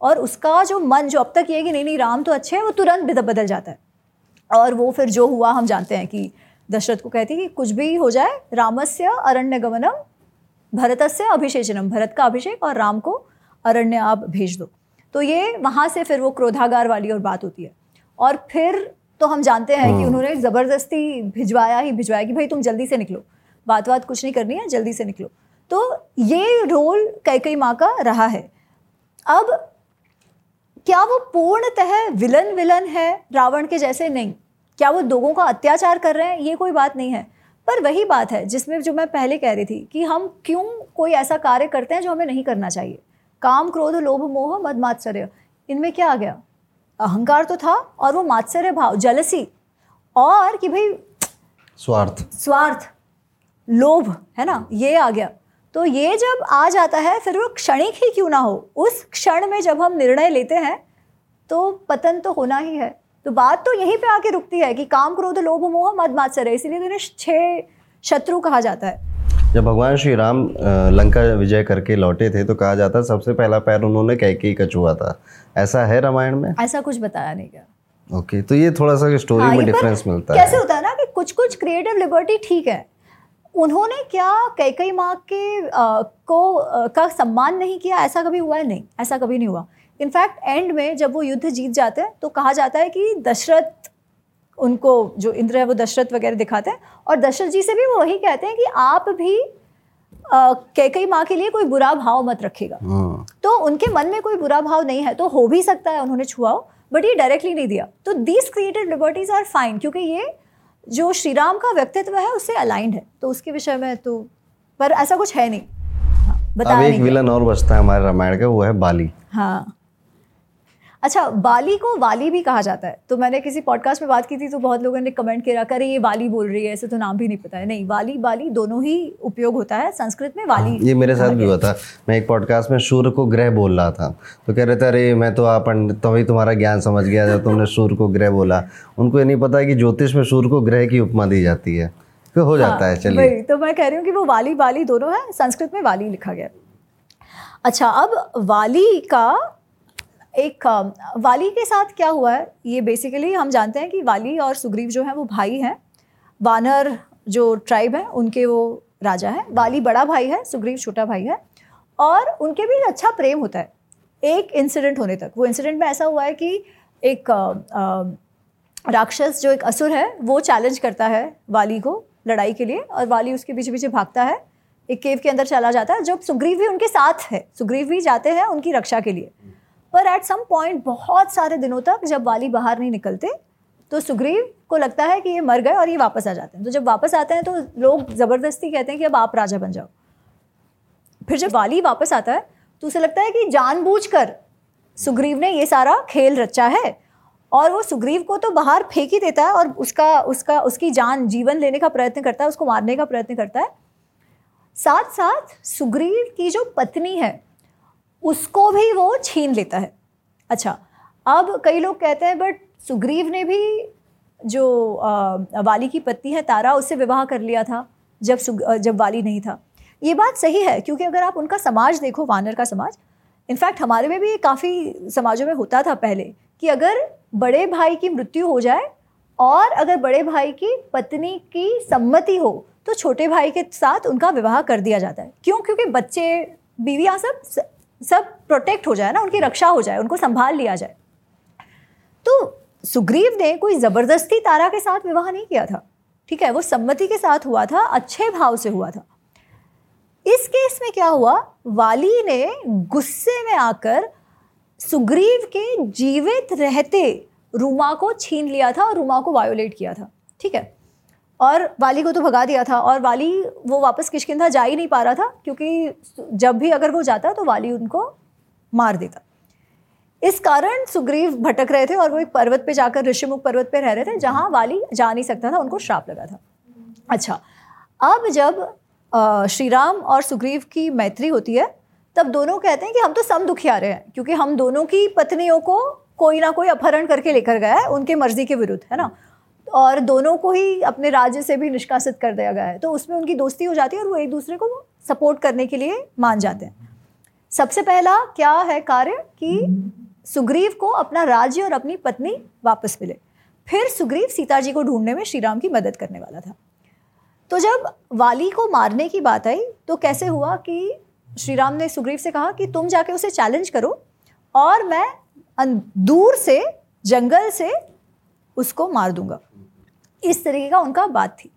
और उसका जो मन जो अब तक ये कि नहीं नहीं राम तो अच्छे हैं वो तुरंत बदल जाता है। और वो फिर जो हुआ हम जानते हैं कि दशरथ को कहती कि कुछ भी हो जाए रामस्य अरण्य गमनम भरतस्य अभिषेचनम भरत का अभिषेक और राम को अरण्य आप भेज दो। तो ये वहाँ से फिर वो क्रोधागार वाली और बात होती है। और फिर तो हम जानते हैं कि हम्म। उन्होंने ज़बरदस्ती भिजवाया ही भिजवाया कि भाई तुम जल्दी से निकलो। बात बात कुछ नहीं करनी है जल्दी से निकलो। तो ये रोल कई कई माँ का रहा है। अब क्या वो पूर्णतः विलन विलन है रावण के जैसे? नहीं। क्या वो लोगों का अत्याचार कर रहे हैं? ये कोई बात नहीं है। पर वही बात है जिसमें जो मैं पहले कह रही थी कि हम क्यों कोई ऐसा कार्य करते हैं जो हमें नहीं करना चाहिए? काम क्रोध लोभ मोह मद मात्सर्य इनमें क्या आ गया? अहंकार तो था और वो मात्सर्य भाव जलसी और कि भाई स्वार्थ। स्वार्थ। लोभ है ना? ये आ गया। तो ये जब आ जाता है फिर वो क्षणिक ही क्यों ना हो? उस क्षण में जब हम निर्णय लेते हैं तो पतन तो होना ही है। तो बात तो यहीं पे आके रुकती है कि काम क्रोध लोभ मोह मद मात्सर्य इसीलिए तो इन्हें छह शत्रु कहा जाता है। जब भगवान श्री राम लंका विजय करके लौटे थे तो कहा जाता सबसे पहला पैर उन्होंने कैके का छुआ था। ऐसा है रामायण में? ऐसा कुछ बताया नहीं गया। ओके okay, तो ये थोड़ा सा स्टोरी हाँ, में डिफरेंस मिलता है। कैसे होता है ना कि कुछ कुछ क्रिएटिव लिबर्टी ठीक है उन्होंने क्या कई कई माँ के आ, को आ, का सम्मान नहीं किया? ऐसा कभी हुआ है? नहीं ऐसा कभी नहीं हुआ। इनफैक्ट एंड में जब वो युद्ध जीत जाते हैं तो कहा जाता है कि दशरथ उनको जो इंद्र है वो दशरथ वगैरह दिखाते हैं और दशरथ जी से भी वो वही कहते हैं कि आप भी कैकई माँ के लिए कोई बुरा भाव मत रखेगा हाँ। तो उनके मन में कोई बुरा भाव नहीं है तो हो भी सकता है उन्होंने छुआओ बट ये डायरेक्टली नहीं दिया। तो these created liberties are fine क्योंकि ये जो श्री राम का व्यक्तित्व है उससे अलाइंड है। तो उसके विषय में तो पर ऐसा कुछ है नहीं। हाँ, अब एक विलन और बचता है हमारे रामायण का वो है बाली। हाँ। अच्छा बाली को वाली भी कहा जाता है। तो मैंने किसी पॉडकास्ट में बात की थी तो बहुत लोगों ने कमेंट किया करे ये वाली बोल रही है ऐसे तो नाम भी नहीं पता है। नहीं वाली बाली दोनों ही उपयोग होता है संस्कृत में वाली ये मेरे साथ भी हुआ था। मैं एक पॉडकास्ट में सूर्य को ग्रह बोल रहा था। तो कह रहे थे अरे मैं तो आप तभी तुम्हारा ज्ञान समझ गया जब तुमने सूर्य को ग्रह बोला। उनको ये नहीं पता कि ज्योतिष में सूर्य को ग्रह की उपमा दी जाती है। तो हो जाता है हाँ, चलिए। तो मैं कह रही हूँ कि वो वाली बाली दोनों है संस्कृत में वाली लिखा गया। अच्छा अब वाली का एक वाली के साथ क्या हुआ है? ये बेसिकली हम जानते हैं कि वाली और सुग्रीव जो है वो भाई हैं। वानर जो ट्राइब है, उनके वो राजा है। वाली बड़ा भाई है, सुग्रीव छोटा भाई है। और उनके भी अच्छा प्रेम होता है। एक इंसिडेंट होने तक। वो इंसिडेंट में ऐसा हुआ है कि एक राक्षस जो एक असुर है, वो चैलेंज करता है वाली को लड़ाई के लिए और वाली उसके पीछे पीछे भागता है। एक केव के अंदर चला जाता है, जब सुग्रीव भी उनके साथ है। सुग्रीव भी जाते हैं उनकी रक्षा के लिए। पर एट सम पॉइंट बहुत सारे दिनों तक जब वाली बाहर नहीं निकलते तो सुग्रीव को लगता है कि ये मर गए और ये वापस आ जाते हैं। तो जब वापस आते हैं तो लोग ज़बरदस्ती कहते हैं कि अब आप राजा बन जाओ। फिर जब वाली वापस आता है तो उसे लगता है कि जानबूझकर सुग्रीव ने ये सारा खेल रचा है और वो सुग्रीव को तो बाहर फेंक ही देता है और उसका उसका, उसकी जान, जीवन लेने का प्रयत्न करता है, उसको मारने का प्रयत्न करता है। साथ साथ सुग्रीव की जो पत्नी है उसको भी वो छीन लेता है। अच्छा अब कई लोग कहते हैं बट सुग्रीव ने भी जो आ, वाली की पत्नी है तारा उससे विवाह कर लिया था जब सुग जब वाली नहीं था। ये बात सही है क्योंकि अगर आप उनका समाज देखो वानर का समाज इनफैक्ट हमारे में भी काफ़ी समाजों में होता था पहले कि अगर बड़े भाई की मृत्यु हो जाए और अगर बड़े भाई की पत्नी की सम्मति हो तो छोटे भाई के साथ उनका विवाह कर दिया जाता है। क्यों? क्योंकि बच्चे बीवियाँ सब सब प्रोटेक्ट हो जाए ना, उनकी रक्षा हो जाए, उनको संभाल लिया जाए। तो सुग्रीव ने कोई ज़बरदस्ती तारा के साथ विवाह नहीं किया था, ठीक है? वो सम्मति के साथ हुआ था, अच्छे भाव से हुआ था। इस केस में क्या हुआ? वाली ने गुस्से में आकर सुग्रीव के जीवित रहते रूमा को छीन लिया था और रूमा को वायोलेट किया था, ठीक है? और वाली को तो भगा दिया था और वाली वो वापस किशकिंधा जा ही नहीं पा रहा था, क्योंकि जब भी अगर वो जाता तो वाली उनको मार देता। इस कारण सुग्रीव भटक रहे थे और वो एक पर्वत पे जाकर, ऋषिमुख पर्वत पे रह रहे थे, जहाँ वाली जा नहीं सकता था, उनको श्राप लगा था। अच्छा अब जब श्री राम और सुग्रीव की मैत्री होती है, तब दोनों कहते हैं कि हम तो सम दुखिया रहे हैं, क्योंकि हम दोनों की पत्नियों को कोई ना कोई अपहरण करके लेकर गया है, उनके मर्ज़ी के विरुद्ध, है ना? और दोनों को ही अपने राज्य से भी निष्कासित कर दिया गया है। तो उसमें उनकी दोस्ती हो जाती है और वो एक दूसरे को सपोर्ट करने के लिए मान जाते हैं। सबसे पहला क्या है कार्य? कि सुग्रीव को अपना राज्य और अपनी पत्नी वापस मिले। फिर सुग्रीव सीता जी को ढूँढने में श्री राम की मदद करने वाला था। तो जब वाली को मारने की बात आई तो कैसे हुआ कि श्री राम ने सुग्रीव से कहा कि तुम जाके उसे चैलेंज करो और मैं दूर से, जंगल से उसको मार दूँगा। इस तरीके का उनका बात थी।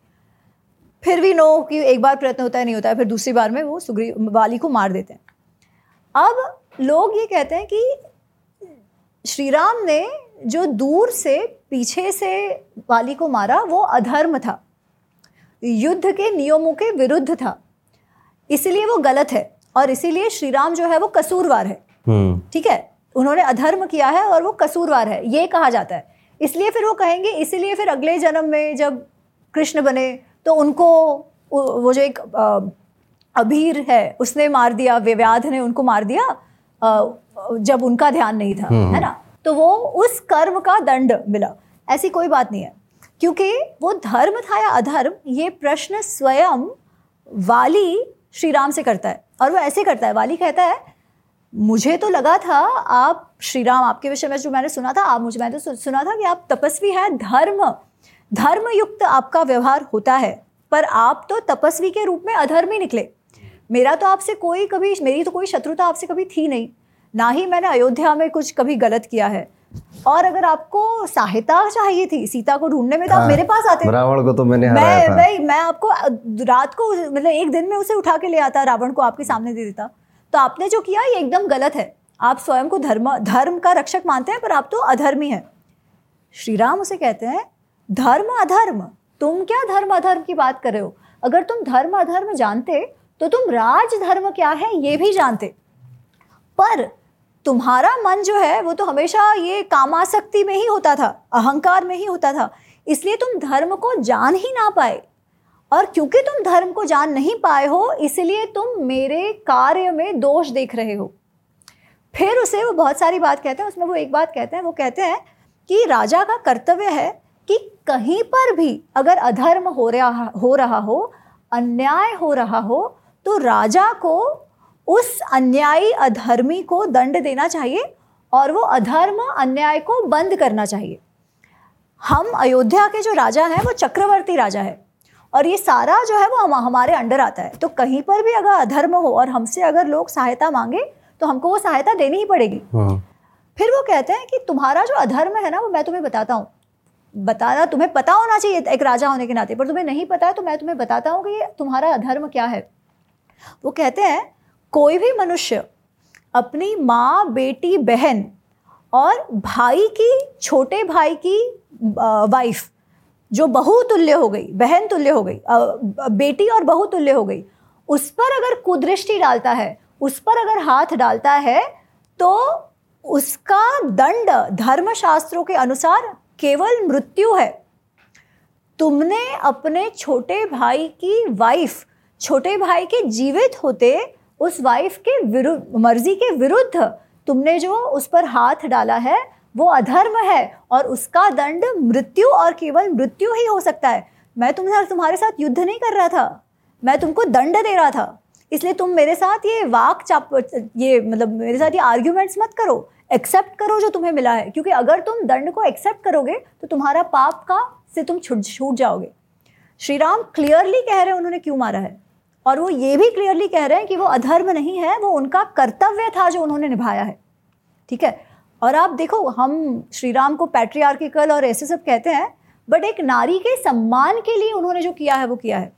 फिर भी नो कि एक बार प्रयत्न होता है नहीं होता है फिर दूसरी बार में वो सुग्री वाली को मार देते हैं। अब लोग ये कहते हैं कि श्री राम ने जो दूर से पीछे से वाली को मारा वो अधर्म था। युद्ध के नियमों के विरुद्ध था। इसलिए वो गलत है और इसीलिए श्री राम जो है वो कसूरवार है। हम्म। ठीक है? उन्होंने अधर्म किया है और वो कसूरवार है। ये कहा जाता है। इसलिए फिर वो कहेंगे इसीलिए फिर अगले जन्म में जब कृष्ण बने तो उनको वो जो एक अभीर है उसने मार दिया व्याध ने उनको मार दिया जब उनका ध्यान नहीं था हम्म। है ना? तो वो उस कर्म का दंड मिला। ऐसी कोई बात नहीं है। क्योंकि वो धर्म था या अधर्म ये प्रश्न स्वयं वाली श्री राम से करता है और वो ऐसे करता है। वाली कहता है मुझे तो लगा था आप श्री राम आपके विषय में जो मैंने सुना था आप मुझे मैंने तो सुना था कि आप तपस्वी हैं धर्म धर्म युक्त आपका व्यवहार होता है पर आप तो तपस्वी के रूप में अधर्मी निकले। मेरा तो आपसे कोई कभी मेरी तो कोई शत्रुता आपसे कभी थी नहीं ना ही मैंने अयोध्या में कुछ कभी गलत किया है। और अगर आपको सहायता चाहिए थी सीता को ढूँढने में तो आप हाँ, मेरे पास आते। रावण को तो मैंने मैं था। मैं मैं आपको रात को मतलब एक दिन में उसे उठा के ले आता रावण को आपके सामने दे देता। तो आपने जो किया, ये एकदम गलत है। आप स्वयं को धर्म धर्म का रक्षक मानते हैं, पर आप तो अधर्मी हैं। श्री राम उसे कहते हैं, धर्म अधर्म, तुम क्या धर्म अधर्म की बात कर रहे हो? अगर तुम धर्म अधर्म जानते तो तुम राज धर्म क्या है, ये भी जानते। पर तुम्हारा मन जो है, वो तो हमेशा ये कामाशक्ति में ही होता था, अहंकार में ही होता था। इसलिए तुम धर्म को जान ही ना पाए। और क्योंकि तुम धर्म को जान नहीं पाए हो, इसलिए तुम मेरे कार्य में दोष देख रहे हो। फिर उसे वो बहुत सारी बात कहते हैं, उसमें वो एक बात कहते हैं, वो कहते हैं कि राजा का कर्तव्य है कि कहीं पर भी अगर अधर्म हो रहा हो रहा हो, अन्याय हो रहा हो तो राजा को उस अन्यायी अधर्मी को दंड देना चाहिए और वो अधर्म अन्याय को बंद करना चाहिए। हम अयोध्या के जो राजा हैं, वो चक्रवर्ती राजा है। और ये सारा जो है वो हम हमारे अंडर आता है। तो कहीं पर भी अगर अधर्म हो और हमसे अगर लोग सहायता मांगे तो हमको वो सहायता देनी ही पड़ेगी। हाँ। फिर वो कहते हैं कि तुम्हारा जो अधर्म है ना वो मैं तुम्हें बताता हूँ। बताना तुम्हें पता होना चाहिए एक राजा होने के नाते पर तुम्हें नहीं पता है तो मैं तुम्हें बताता हूँ कि तुम्हारा अधर्म क्या है। वो कहते हैं कोई भी मनुष्य अपनी माँ बेटी बहन और भाई की छोटे भाई की वाइफ जो बहु तुल्य हो गई बहन तुल्य हो गई बेटी और बहु तुल्य हो गई, उस पर अगर कुदृष्टि डालता है, उस पर अगर हाथ डालता है तो उसका दंड धर्मशास्त्रों के अनुसार केवल मृत्यु है। तुमने अपने छोटे भाई की वाइफ छोटे भाई के जीवित होते उस वाइफ के विरुद्ध मर्ज़ी के विरुद्ध तुमने जो उस पर हाथ डाला है वो अधर्म है और उसका दंड मृत्यु और केवल मृत्यु ही हो सकता है। मैं तुम्हारे तुम्हारे साथ युद्ध नहीं कर रहा था। मैं तुमको दंड दे रहा था। इसलिए तुम मेरे साथ ये वाक चाप ये मतलब मेरे साथ ये आर्ग्यूमेंट्स मत करो। एक्सेप्ट करो जो तुम्हें मिला है। क्योंकि अगर तुम दंड को एक्सेप्ट करोगे तो तुम्हारा पाप का से तुम छूट छूट जाओगे। श्री राम क्लियरली कह रहे हैं, उन्होंने क्यों मारा है? और वो ये भी क्लियरली कह रहे हैं कि वो अधर्म नहीं है, वो उनका कर्तव्य था जो उन्होंने निभाया है। ठीक है? और आप देखो हम श्री राम को पैट्रियार्किकल और ऐसे सब कहते हैं बट एक नारी के सम्मान के लिए उन्होंने जो किया है वो किया है।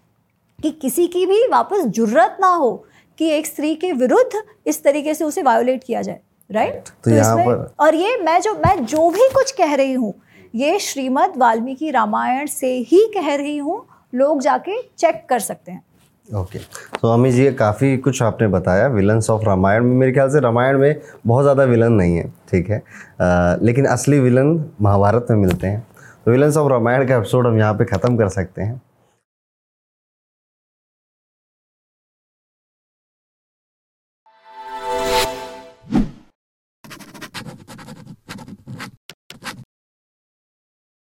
कि किसी की भी वापस ज़रूरत ना हो कि एक स्त्री के विरुद्ध इस तरीके से उसे वायोलेट किया जाए राइट तो, तो इसमें पर... और ये मैं जो मैं जो भी कुछ कह रही हूँ ये श्रीमद वाल्मीकि रामायण से ही कह रही हूँ लोग जाके चेक कर सकते हैं। ओके तो अमित जी काफ़ी कुछ आपने बताया विलन्स ऑफ़ रामायण में मेरे ख्याल से रामायण में बहुत ज़्यादा विलन नहीं है ठीक है? आ, लेकिन असली विलन महाभारत में मिलते हैं। तो विलन्स ऑफ़ रामायण का एपिसोड हम यहाँ पे ख़त्म कर सकते हैं।